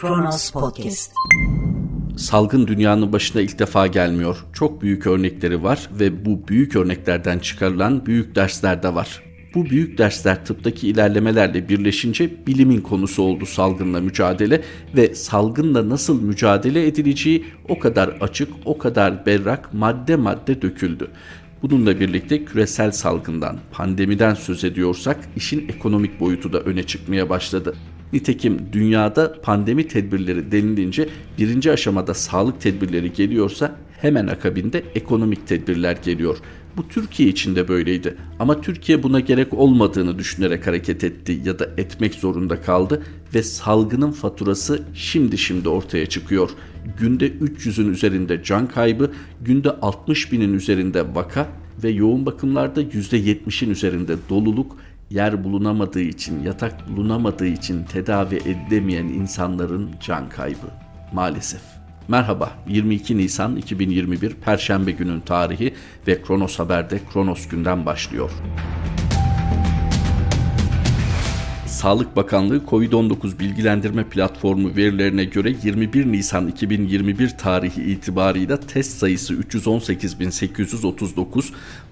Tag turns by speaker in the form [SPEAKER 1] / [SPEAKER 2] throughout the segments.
[SPEAKER 1] Kronos Podcast.
[SPEAKER 2] Salgın dünyanın başına ilk defa gelmiyor. Çok büyük örnekleri var ve bu büyük örneklerden çıkarılan büyük dersler de var. Bu büyük dersler tıptaki ilerlemelerle birleşince bilimin konusu oldu salgınla mücadele ve salgınla nasıl mücadele edileceği o kadar açık, o kadar berrak madde madde döküldü. Bununla birlikte küresel salgından, pandemiden söz ediyorsak işin ekonomik boyutu da öne çıkmaya başladı. Nitekim dünyada pandemi tedbirleri denilince birinci aşamada sağlık tedbirleri geliyorsa hemen akabinde ekonomik tedbirler geliyor. Bu Türkiye için de böyleydi ama Türkiye buna gerek olmadığını düşünerek hareket etti ya da etmek zorunda kaldı ve salgının faturası şimdi şimdi ortaya çıkıyor. Günde 300'ün üzerinde can kaybı, günde 60 binin üzerinde vaka ve yoğun bakımlarda %70'in üzerinde doluluk yer bulunamadığı için, yatak bulunamadığı için tedavi edilemeyen insanların can kaybı maalesef. Merhaba, 22 Nisan 2021 Perşembe günün tarihi ve Kronos Haber'de Kronos günden başlıyor. Sağlık Bakanlığı COVID-19 bilgilendirme platformu verilerine göre 21 Nisan 2021 tarihi itibarıyla test sayısı 318.839,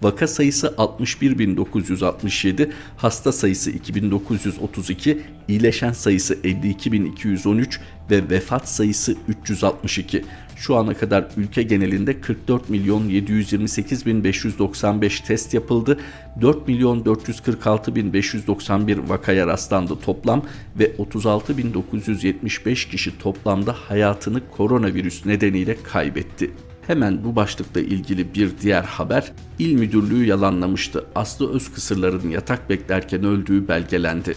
[SPEAKER 2] vaka sayısı 61.967, hasta sayısı 2932, iyileşen sayısı 52.213 ve vefat sayısı 362. Şu ana kadar ülke genelinde 44 milyon 728 bin 595 test yapıldı. 4 milyon 446 bin 591 vakaya rastlandı toplam ve 36 bin 975 kişi toplamda hayatını koronavirüs nedeniyle kaybetti. Hemen bu başlıkla ilgili bir diğer haber, İl Müdürlüğü yalanlamıştı. Aslı Özkısırların yatak beklerken öldüğü belgelendi.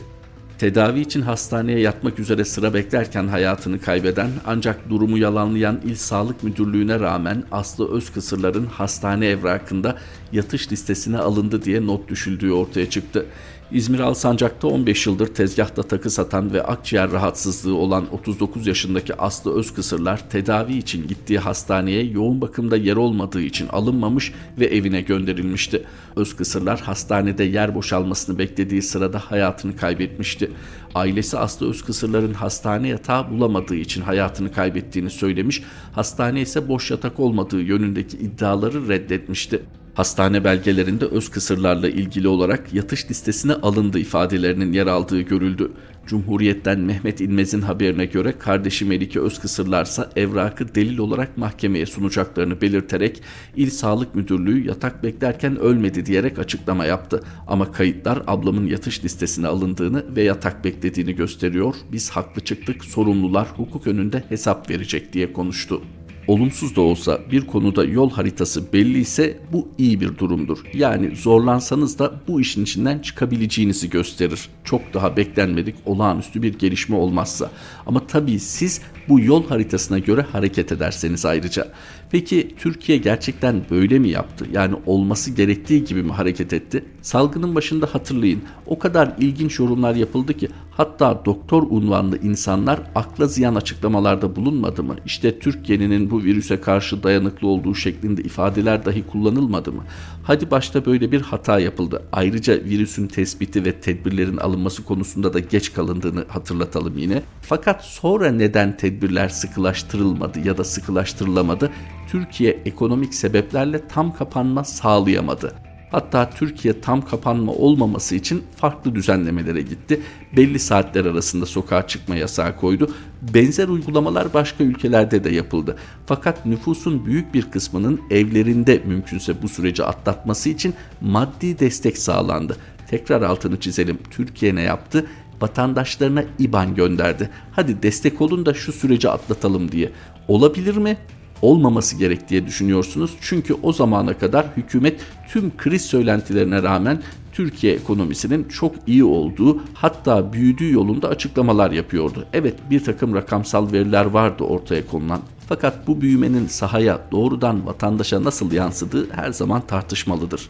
[SPEAKER 2] Tedavi için hastaneye yatmak üzere sıra beklerken hayatını kaybeden ancak durumu yalanlayan İl Sağlık Müdürlüğü'ne rağmen Aslı Özkısırların hastane evrakında yatış listesine alındı diye not düşüldüğü ortaya çıktı. İzmir Alsancak'ta 15 yıldır tezgahta takı satan ve akciğer rahatsızlığı olan 39 yaşındaki Aslı Özkısırlar tedavi için gittiği hastaneye yoğun bakımda yer olmadığı için alınmamış ve evine gönderilmişti. Özkısırlar hastanede yer boşalmasını beklediği sırada hayatını kaybetmişti. Ailesi Aslı Özkısırların hastane yatağı bulamadığı için hayatını kaybettiğini söylemiş, hastane ise boş yatak olmadığı yönündeki iddiaları reddetmişti. Hastane belgelerinde öz kısırlarla ilgili olarak yatış listesine alındı ifadelerinin yer aldığı görüldü. Cumhuriyet'ten Mehmet İlmez'in haberine göre kardeşi Melike Özkısırlarsa evrakı delil olarak mahkemeye sunacaklarını belirterek İl Sağlık Müdürlüğü yatak beklerken ölmedi diyerek açıklama yaptı. Ama kayıtlar ablamın yatış listesine alındığını ve yatak beklediğini gösteriyor. Biz haklı çıktık sorumlular hukuk önünde hesap verecek diye konuştu olumsuz da olsa bir konuda yol haritası belli ise bu iyi bir durumdur. Yani zorlansanız da bu işin içinden çıkabileceğinizi gösterir. Çok daha beklenmedik olağanüstü bir gelişme olmazsa. Ama tabii siz bu yol haritasına göre hareket ederseniz ayrıca. Peki Türkiye gerçekten böyle mi yaptı? Yani olması gerektiği gibi mi hareket etti? Salgının başında hatırlayın o kadar ilginç yorumlar yapıldı ki hatta doktor unvanlı insanlar akla ziyan açıklamalarda bulunmadı mı? İşte Türkiye'nin bu virüse karşı dayanıklı olduğu şeklinde ifadeler dahi kullanılmadı mı? Hadi başta böyle bir hata yapıldı. Ayrıca virüsün tespiti ve tedbirlerin alınması konusunda da geç kalındığını hatırlatalım yine. Fakat sonra neden tedbirler sıkılaştırılmadı ya da sıkılaştırılamadı? Türkiye ekonomik sebeplerle tam kapanma sağlayamadı. Hatta Türkiye tam kapanma olmaması için farklı düzenlemelere gitti. Belli saatler arasında sokağa çıkma yasağı koydu. Benzer uygulamalar başka ülkelerde de yapıldı. Fakat nüfusun büyük bir kısmının evlerinde mümkünse bu süreci atlatması için maddi destek sağlandı. Tekrar altını çizelim. Türkiye ne yaptı? Vatandaşlarına IBAN gönderdi. Hadi destek olun da şu süreci atlatalım diye. Olabilir mi? Olmaması gerek diye düşünüyorsunuz. Çünkü o zamana kadar hükümet tüm kriz söylentilerine rağmen Türkiye ekonomisinin çok iyi olduğu hatta büyüdüğü yolunda açıklamalar yapıyordu. Evet bir takım rakamsal veriler vardı ortaya konulan fakat bu büyümenin sahaya doğrudan vatandaşa nasıl yansıdığı her zaman tartışmalıdır.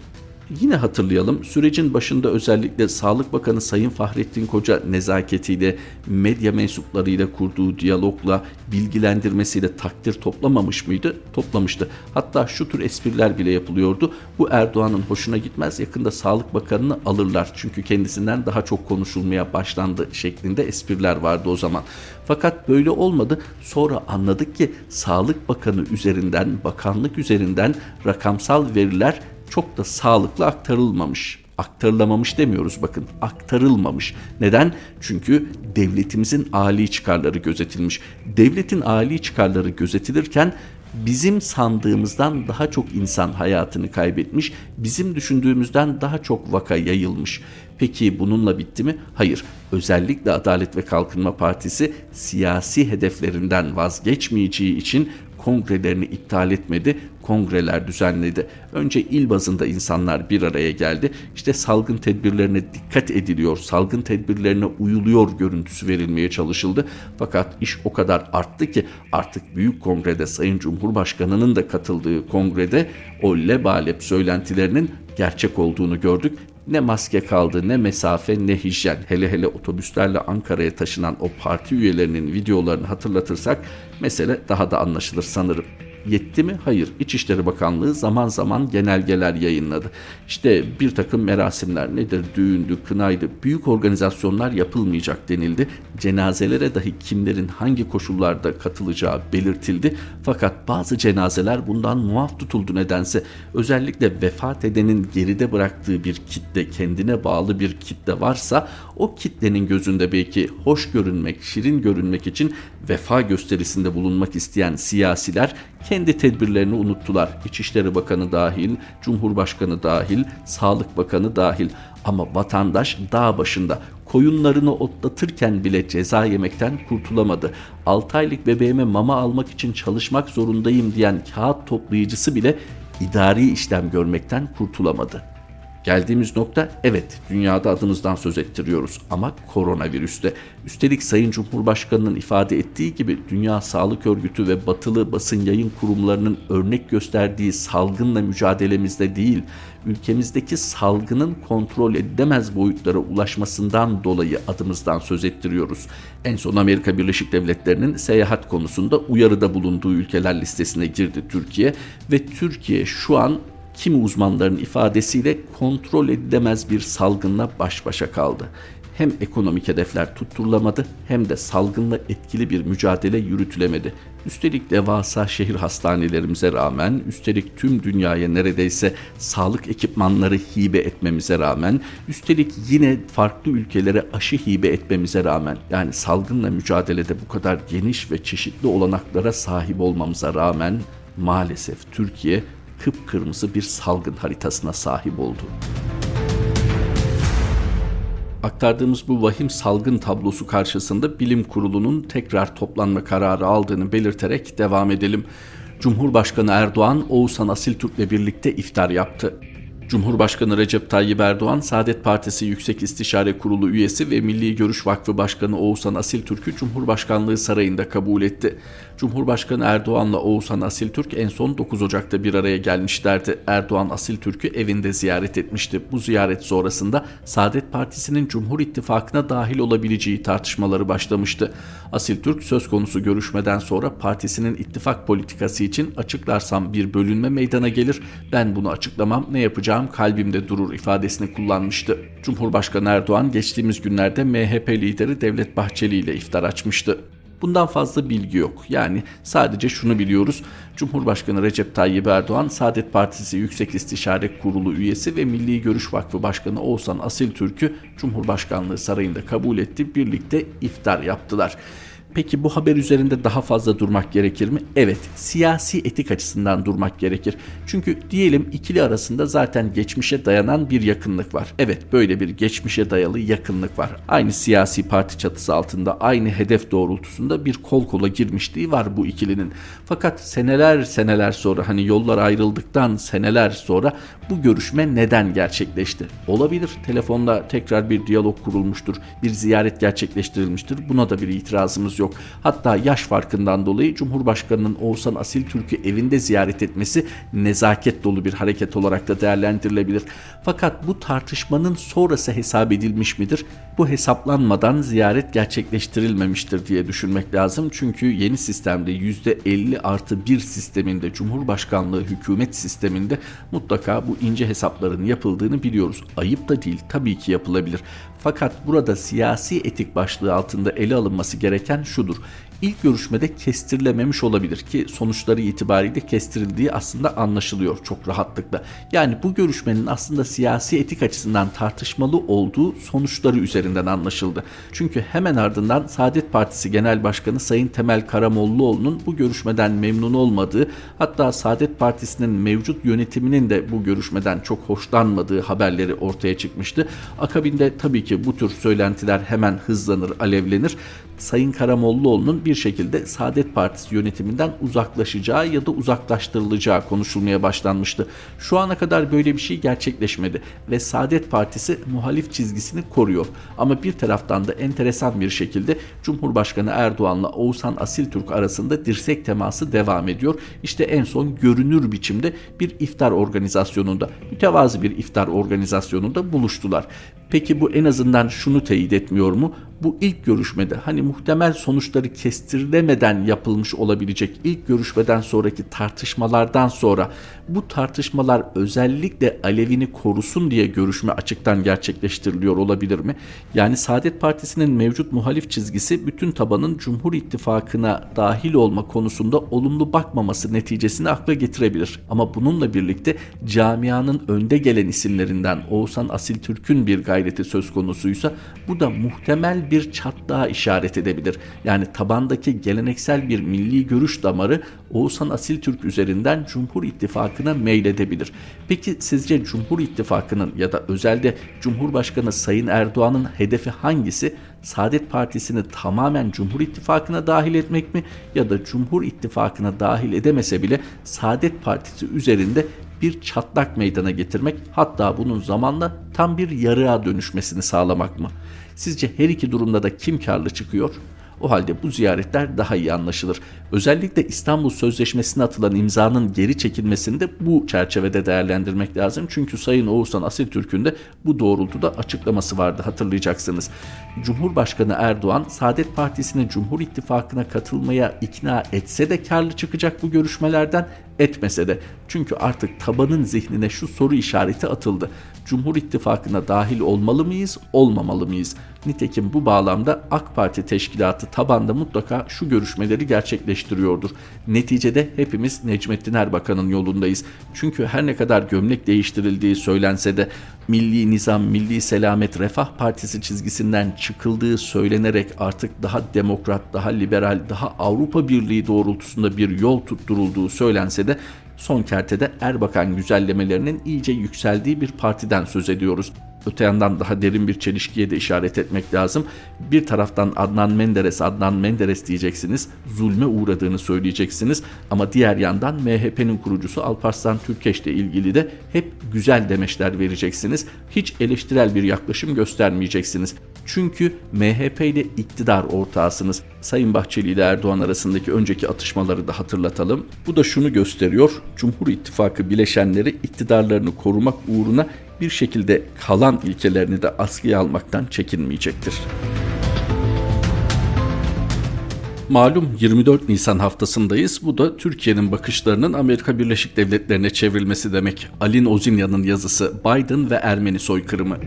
[SPEAKER 2] Yine hatırlayalım sürecin başında özellikle Sağlık Bakanı Sayın Fahrettin Koca nezaketiyle, medya mensuplarıyla kurduğu diyalogla, bilgilendirmesiyle takdir toplamamış mıydı? Toplamıştı. Hatta şu tür espriler bile yapılıyordu. Bu Erdoğan'ın hoşuna gitmez yakında Sağlık Bakanı'nı alırlar. Çünkü kendisinden daha çok konuşulmaya başlandı şeklinde espriler vardı o zaman. Fakat böyle olmadı. Sonra anladık ki Sağlık Bakanı üzerinden, bakanlık üzerinden rakamsal veriler çok da sağlıklı aktarılmamış. Aktarılamamış demiyoruz bakın aktarılmamış. Neden? Çünkü devletimizin âli çıkarları gözetilmiş. Devletin âli çıkarları gözetilirken bizim sandığımızdan daha çok insan hayatını kaybetmiş, bizim düşündüğümüzden daha çok vaka yayılmış. Peki bununla bitti mi? Hayır. Özellikle Adalet ve Kalkınma Partisi siyasi hedeflerinden vazgeçmeyeceği için kongrelerini iptal etmedi, kongreler düzenledi. Önce il bazında insanlar bir araya geldi. İşte salgın tedbirlerine dikkat ediliyor, salgın tedbirlerine uyuluyor görüntüsü verilmeye çalışıldı. Fakat iş o kadar arttı ki artık büyük kongrede Sayın Cumhurbaşkanı'nın da katıldığı kongrede o lebalep söylentilerinin gerçek olduğunu gördük ne maske kaldı, ne mesafe, ne hijyen. Hele hele otobüslerle Ankara'ya taşınan o parti üyelerinin videolarını hatırlatırsak mesele daha da anlaşılır sanırım. Yetti mi? Hayır. İçişleri Bakanlığı zaman zaman genelgeler yayınladı. İşte bir takım merasimler nedir? Düğündü, kınaydı. Büyük organizasyonlar yapılmayacak denildi. Cenazelere dahi kimlerin hangi koşullarda katılacağı belirtildi. Fakat bazı cenazeler bundan muaf tutuldu nedense. Özellikle vefat edenin geride bıraktığı bir kitle, kendine bağlı bir kitle varsa o kitlenin gözünde belki hoş görünmek, şirin görünmek için vefa gösterisinde bulunmak isteyen siyasiler kendi tedbirlerini unuttular. İçişleri Bakanı dahil, Cumhurbaşkanı dahil, Sağlık Bakanı dahil. Ama vatandaş dağ başında koyunlarını otlatırken bile ceza yemekten kurtulamadı. 6 aylık bebeğime mama almak için çalışmak zorundayım diyen kağıt toplayıcısı bile idari işlem görmekten kurtulamadı. Geldiğimiz nokta evet dünyada adımızdan söz ettiriyoruz ama koronavirüste. Üstelik Sayın Cumhurbaşkanı'nın ifade ettiği gibi Dünya Sağlık Örgütü ve batılı basın yayın kurumlarının örnek gösterdiği salgınla mücadelemizde değil, ülkemizdeki salgının kontrol edilemez boyutlara ulaşmasından dolayı adımızdan söz ettiriyoruz. En son Amerika Birleşik Devletleri'nin seyahat konusunda uyarıda bulunduğu ülkeler listesine girdi Türkiye ve Türkiye şu an kimi uzmanların ifadesiyle kontrol edilemez bir salgınla baş başa kaldı. Hem ekonomik hedefler tutturulamadı hem de salgınla etkili bir mücadele yürütülemedi. Üstelik devasa şehir hastanelerimize rağmen, üstelik tüm dünyaya neredeyse sağlık ekipmanları hibe etmemize rağmen, üstelik yine farklı ülkelere aşı hibe etmemize rağmen, yani salgınla mücadelede bu kadar geniş ve çeşitli olanaklara sahip olmamıza rağmen maalesef Türkiye kıpkırmızı bir salgın haritasına sahip oldu. Aktardığımız bu vahim salgın tablosu karşısında bilim kurulunun tekrar toplanma kararı aldığını belirterek devam edelim. Cumhurbaşkanı Erdoğan Oğuzhan Asiltürk'le birlikte iftar yaptı. Cumhurbaşkanı Recep Tayyip Erdoğan, Saadet Partisi Yüksek İstişare Kurulu üyesi ve Milli Görüş Vakfı Başkanı Oğuzhan Asiltürk'ü Cumhurbaşkanlığı sarayında kabul etti. Cumhurbaşkanı Erdoğan'la Oğuzhan Asiltürk en son 9 Ocak'ta bir araya gelmişlerdi. Erdoğan Asiltürk'ü evinde ziyaret etmişti. Bu ziyaret sonrasında Saadet Partisi'nin Cumhur İttifakı'na dahil olabileceği tartışmaları başlamıştı. Asiltürk söz konusu görüşmeden sonra partisinin ittifak politikası için açıklarsam bir bölünme meydana gelir. Ben bunu açıklamam ne yapacağım kalbimde durur ifadesini kullanmıştı. Cumhurbaşkanı Erdoğan geçtiğimiz günlerde MHP lideri Devlet Bahçeli ile iftar açmıştı. Bundan fazla bilgi yok. Yani sadece şunu biliyoruz. Cumhurbaşkanı Recep Tayyip Erdoğan, Saadet Partisi Yüksek İstişare Kurulu üyesi ve Milli Görüş Vakfı Başkanı Oğuzhan Asil Türk'ü Cumhurbaşkanlığı sarayında kabul etti. Birlikte iftar yaptılar. Peki bu haber üzerinde daha fazla durmak gerekir mi? Evet, siyasi etik açısından durmak gerekir. Çünkü diyelim ikili arasında zaten geçmişe dayanan bir yakınlık var. Evet, böyle bir geçmişe dayalı yakınlık var. Aynı siyasi parti çatısı altında, aynı hedef doğrultusunda bir kol kola girmişliği var bu ikilinin. Fakat seneler seneler sonra hani yollar ayrıldıktan seneler sonra bu görüşme neden gerçekleşti? Olabilir. Telefonda tekrar bir diyalog kurulmuştur, bir ziyaret gerçekleştirilmiştir. Buna da bir itirazımız yok yok. Hatta yaş farkından dolayı Cumhurbaşkanı'nın Oğuzhan Asil Türk'ü evinde ziyaret etmesi nezaket dolu bir hareket olarak da değerlendirilebilir. Fakat bu tartışmanın sonrası hesap edilmiş midir? Bu hesaplanmadan ziyaret gerçekleştirilmemiştir diye düşünmek lazım. Çünkü yeni sistemde %50 artı 1 sisteminde Cumhurbaşkanlığı hükümet sisteminde mutlaka bu ince hesapların yapıldığını biliyoruz. Ayıp da değil tabii ki yapılabilir. Fakat burada siyasi etik başlığı altında ele alınması gereken şudur ilk görüşmede kestirilememiş olabilir ki sonuçları itibariyle kestirildiği aslında anlaşılıyor çok rahatlıkla. Yani bu görüşmenin aslında siyasi etik açısından tartışmalı olduğu sonuçları üzerinden anlaşıldı. Çünkü hemen ardından Saadet Partisi Genel Başkanı Sayın Temel Karamollaoğlu'nun bu görüşmeden memnun olmadığı hatta Saadet Partisi'nin mevcut yönetiminin de bu görüşmeden çok hoşlanmadığı haberleri ortaya çıkmıştı. Akabinde tabii ki bu tür söylentiler hemen hızlanır, alevlenir. Sayın Karamollaoğlu'nun bir şekilde Saadet Partisi yönetiminden uzaklaşacağı ya da uzaklaştırılacağı konuşulmaya başlanmıştı. Şu ana kadar böyle bir şey gerçekleşmedi ve Saadet Partisi muhalif çizgisini koruyor. Ama bir taraftan da enteresan bir şekilde Cumhurbaşkanı Erdoğan'la Oğuzhan Asiltürk arasında dirsek teması devam ediyor. İşte en son görünür biçimde bir iftar organizasyonunda, mütevazı bir iftar organizasyonunda buluştular. Peki bu en azından şunu teyit etmiyor mu? Bu ilk görüşmede hani muhtemel sonuçları kestirilemeden yapılmış olabilecek ilk görüşmeden sonraki tartışmalardan sonra bu tartışmalar özellikle alevini korusun diye görüşme açıktan gerçekleştiriliyor olabilir mi? Yani Saadet Partisi'nin mevcut muhalif çizgisi bütün tabanın Cumhur İttifakı'na dahil olma konusunda olumlu bakmaması neticesini akla getirebilir. Ama bununla birlikte camianın önde gelen isimlerinden Oğuzhan Asil Türk'ün bir gayreti söz konusuysa bu da muhtemel bir çatlağa işaret edebilir. Yani tabandaki geleneksel bir milli görüş damarı Oğuzhan Asil Türk üzerinden Cumhur İttifakı'na meyledebilir. Peki sizce Cumhur İttifakı'nın ya da özelde Cumhurbaşkanı Sayın Erdoğan'ın hedefi hangisi? Saadet Partisi'ni tamamen Cumhur İttifakı'na dahil etmek mi ya da Cumhur İttifakı'na dahil edemese bile Saadet Partisi üzerinde bir çatlak meydana getirmek hatta bunun zamanla tam bir yarığa dönüşmesini sağlamak mı? Sizce her iki durumda da kim karlı çıkıyor? O halde bu ziyaretler daha iyi anlaşılır. Özellikle İstanbul Sözleşmesi'ne atılan imzanın geri çekilmesini de bu çerçevede değerlendirmek lazım. Çünkü Sayın Oğuzhan Asiltürk'ün de bu doğrultuda açıklaması vardı hatırlayacaksınız. Cumhurbaşkanı Erdoğan Saadet Partisi'ni Cumhur İttifakı'na katılmaya ikna etse de karlı çıkacak bu görüşmelerden etmese de. Çünkü artık tabanın zihnine şu soru işareti atıldı. Cumhur İttifakı'na dahil olmalı mıyız, olmamalı mıyız? Nitekim bu bağlamda AK Parti teşkilatı tabanda mutlaka şu görüşmeleri gerçekleştiriyordur. Neticede hepimiz Necmettin Erbakan'ın yolundayız. Çünkü her ne kadar gömlek değiştirildiği söylense de Milli Nizam, Milli Selamet, Refah Partisi çizgisinden çıkıldığı söylenerek artık daha demokrat, daha liberal, daha Avrupa Birliği doğrultusunda bir yol tutturulduğu söylense de son kertede Erbakan güzellemelerinin iyice yükseldiği bir partiden söz ediyoruz. Öte yandan daha derin bir çelişkiye de işaret etmek lazım. Bir taraftan Adnan Menderes, Adnan Menderes diyeceksiniz, zulme uğradığını söyleyeceksiniz. Ama diğer yandan MHP'nin kurucusu Alparslan Türkeş ile ilgili de hep güzel demeçler vereceksiniz. Hiç eleştirel bir yaklaşım göstermeyeceksiniz. Çünkü MHP ile iktidar ortağısınız. Sayın Bahçeli ile Erdoğan arasındaki önceki atışmaları da hatırlatalım. Bu da şunu gösteriyor. Cumhur İttifakı bileşenleri iktidarlarını korumak uğruna bir şekilde kalan ilkelerini de askıya almaktan çekinmeyecektir. Malum 24 Nisan haftasındayız. Bu da Türkiye'nin bakışlarının Amerika Birleşik Devletleri'ne çevrilmesi demek. Alin Ozinya'nın yazısı Biden ve Ermeni soykırımı.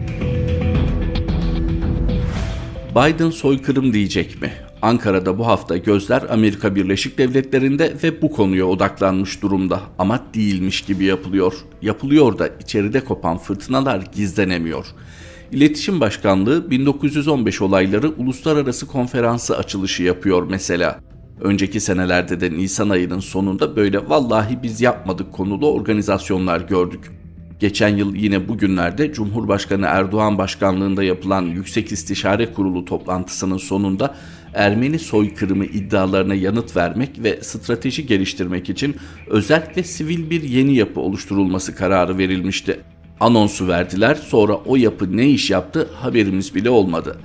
[SPEAKER 2] Biden soykırım diyecek mi? Ankara'da bu hafta gözler Amerika Birleşik Devletleri'nde ve bu konuya odaklanmış durumda ama değilmiş gibi yapılıyor. Yapılıyor da içeride kopan fırtınalar gizlenemiyor. İletişim Başkanlığı 1915 olayları uluslararası konferansı açılışı yapıyor mesela. Önceki senelerde de Nisan ayının sonunda böyle vallahi biz yapmadık konulu organizasyonlar gördük. Geçen yıl yine bugünlerde Cumhurbaşkanı Erdoğan başkanlığında yapılan Yüksek İstişare Kurulu toplantısının sonunda Ermeni soykırımı iddialarına yanıt vermek ve strateji geliştirmek için özel ve sivil bir yeni yapı oluşturulması kararı verilmişti. Anonsu verdiler sonra o yapı ne iş yaptı haberimiz bile olmadı.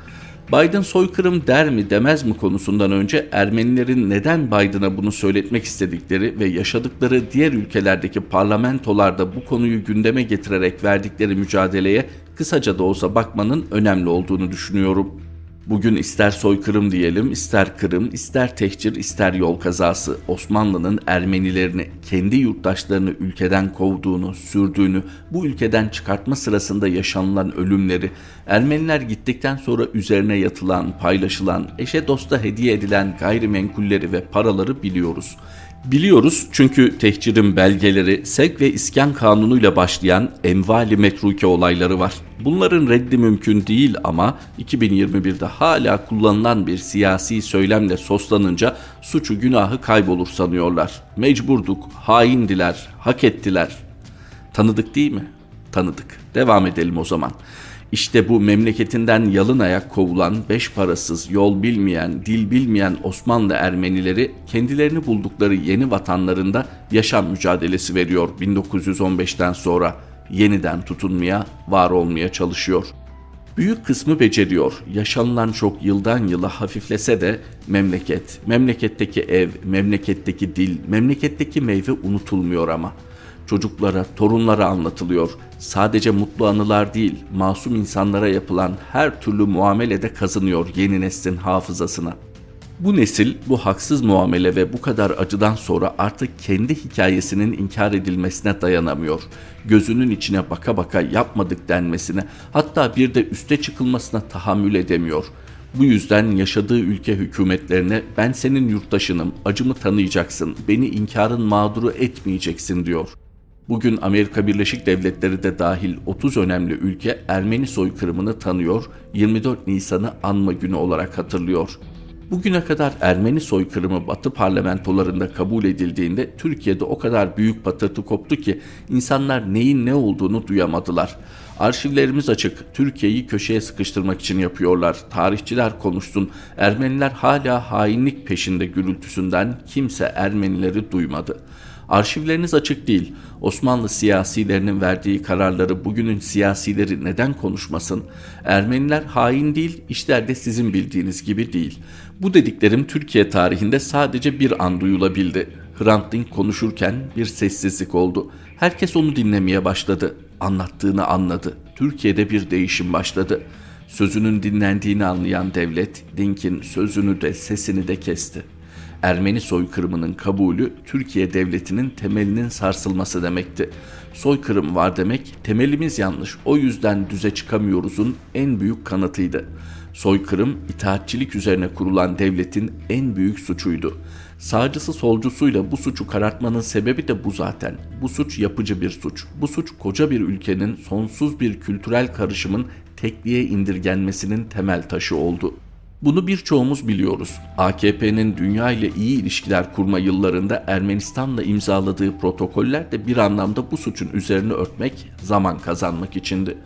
[SPEAKER 2] Biden soykırım der mi demez mi konusundan önce Ermenilerin neden Biden'a bunu söyletmek istedikleri ve yaşadıkları diğer ülkelerdeki parlamentolarda bu konuyu gündeme getirerek verdikleri mücadeleye kısaca da olsa bakmanın önemli olduğunu düşünüyorum. Bugün ister soykırım diyelim, ister kırım, ister tehcir, ister yol kazası Osmanlı'nın Ermenilerini, kendi yurttaşlarını ülkeden kovduğunu, sürdüğünü, bu ülkeden çıkartma sırasında yaşanılan ölümleri, Ermeniler gittikten sonra üzerine yatılan, paylaşılan, eşe dosta hediye edilen gayrimenkulleri ve paraları biliyoruz. Biliyoruz çünkü tehcirin belgeleri Sevk ve İskan Kanunu başlayan envali metruke olayları var. Bunların reddi mümkün değil ama 2021'de hala kullanılan bir siyasi söylemle soslanınca suçu günahı kaybolur sanıyorlar. Mecburduk, haindiler, hak ettiler. Tanıdık değil mi? Tanıdık. Devam edelim o zaman. İşte bu memleketinden yalın ayak kovulan, beş parasız, yol bilmeyen, dil bilmeyen Osmanlı Ermenileri kendilerini buldukları yeni vatanlarında yaşam mücadelesi veriyor 1915'ten sonra. Yeniden tutunmaya, var olmaya çalışıyor. Büyük kısmı beceriyor. Yaşanılan çok yıldan yıla hafiflese de memleket, memleketteki ev, memleketteki dil, memleketteki meyve unutulmuyor ama.'' Çocuklara, torunlara anlatılıyor. Sadece mutlu anılar değil, masum insanlara yapılan her türlü muamelede kazınıyor yeni neslin hafızasına. Bu nesil bu haksız muamele ve bu kadar acıdan sonra artık kendi hikayesinin inkar edilmesine dayanamıyor. Gözünün içine baka baka yapmadık denmesine, hatta bir de üste çıkılmasına tahammül edemiyor. Bu yüzden yaşadığı ülke hükümetlerine ben senin yurttaşınım, acımı tanıyacaksın, beni inkarın mağduru etmeyeceksin diyor. Bugün Amerika Birleşik Devletleri de dahil 30 önemli ülke Ermeni soykırımını tanıyor, 24 Nisan'ı anma günü olarak hatırlıyor. Bugüne kadar Ermeni soykırımı Batı parlamentolarında kabul edildiğinde Türkiye'de o kadar büyük patırtı koptu ki insanlar neyin ne olduğunu duyamadılar. Arşivlerimiz açık. Türkiye'yi köşeye sıkıştırmak için yapıyorlar. Tarihçiler konuşsun. Ermeniler hala hainlik peşinde gürültüsünden kimse Ermenileri duymadı. Arşivleriniz açık değil. Osmanlı siyasilerinin verdiği kararları bugünün siyasileri neden konuşmasın? Ermeniler hain değil, işler de sizin bildiğiniz gibi değil. Bu dediklerim Türkiye tarihinde sadece bir an duyulabildi. Hrant Dink konuşurken bir sessizlik oldu. Herkes onu dinlemeye başladı. Anlattığını anladı. Türkiye'de bir değişim başladı. Sözünün dinlendiğini anlayan devlet Dink'in sözünü de sesini de kesti. Ermeni soykırımının kabulü Türkiye devletinin temelinin sarsılması demekti. Soykırım var demek temelimiz yanlış o yüzden düze çıkamıyoruzun en büyük kanıtıydı. Soykırım itaatçilik üzerine kurulan devletin en büyük suçuydu. Sağcısı solcusuyla bu suçu karartmanın sebebi de bu zaten. Bu suç yapıcı bir suç. Bu suç koca bir ülkenin sonsuz bir kültürel karışımın tekliğe indirgenmesinin temel taşı oldu.'' Bunu birçoğumuz biliyoruz. AKP'nin dünya ile iyi ilişkiler kurma yıllarında Ermenistan'la imzaladığı protokoller de bir anlamda bu suçun üzerine örtmek, zaman kazanmak içindi.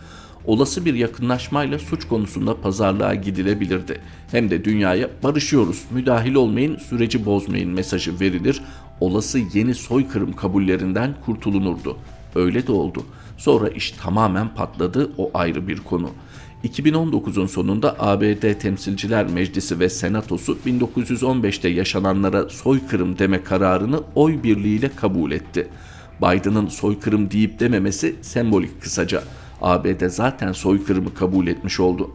[SPEAKER 2] Olası bir yakınlaşmayla suç konusunda pazarlığa gidilebilirdi. Hem de dünyaya barışıyoruz, müdahil olmayın, süreci bozmayın mesajı verilir, olası yeni soykırım kabullerinden kurtulunurdu. Öyle de oldu. Sonra iş tamamen patladı, o ayrı bir konu. 2019'un sonunda ABD Temsilciler Meclisi ve Senatosu 1915'te yaşananlara soykırım deme kararını oy birliğiyle kabul etti. Biden'ın soykırım deyip dememesi sembolik kısaca. ABD zaten soykırımı kabul etmiş oldu.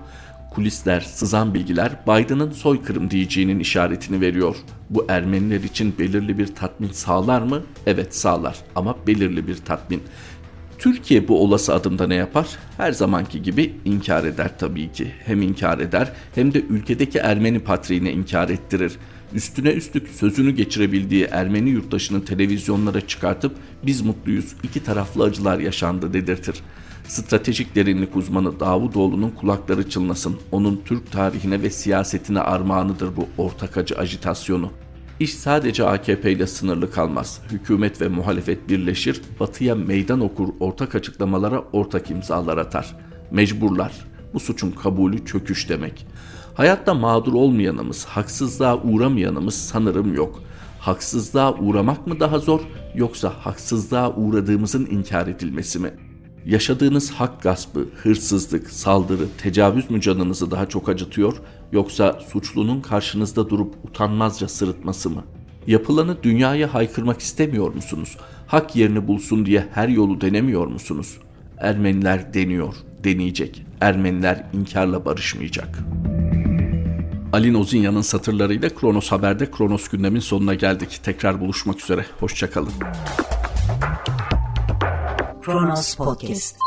[SPEAKER 2] Kulisler, sızan bilgiler Biden'ın soykırım diyeceğinin işaretini veriyor. Bu Ermeniler için belirli bir tatmin sağlar mı? Evet sağlar ama belirli bir tatmin. Türkiye bu olası adımda ne yapar? Her zamanki gibi inkar eder tabii ki. Hem inkar eder hem de ülkedeki Ermeni patriğine inkar ettirir. Üstüne üstlük sözünü geçirebildiği Ermeni yurttaşını televizyonlara çıkartıp biz mutluyuz, iki taraflı acılar yaşandı dedirtir. Stratejik derinlik uzmanı Davutoğlu'nun kulakları çınlasın. Onun Türk tarihine ve siyasetine armağanıdır bu ortak acı ajitasyonu. İş sadece AKP ile sınırlı kalmaz. Hükümet ve muhalefet birleşir, batıya meydan okur, ortak açıklamalara ortak imzalar atar. Mecburlar. Bu suçun kabulü çöküş demek. Hayatta mağdur olmayanımız, haksızlığa uğramayanımız sanırım yok. Haksızlığa uğramak mı daha zor yoksa haksızlığa uğradığımızın inkar edilmesi mi? Yaşadığınız hak gaspı, hırsızlık, saldırı, tecavüz mü canınızı daha çok acıtıyor yoksa suçlunun karşınızda durup utanmazca sırıtması mı? Yapılanı dünyaya haykırmak istemiyor musunuz? Hak yerini bulsun diye her yolu denemiyor musunuz? Ermeniler deniyor, deneyecek. Ermeniler inkarla barışmayacak. Ali Nozinya'nın satırlarıyla Kronos Haber'de Kronos gündemin sonuna geldik. Tekrar buluşmak üzere. Hoşçakalın. Kronos Podcast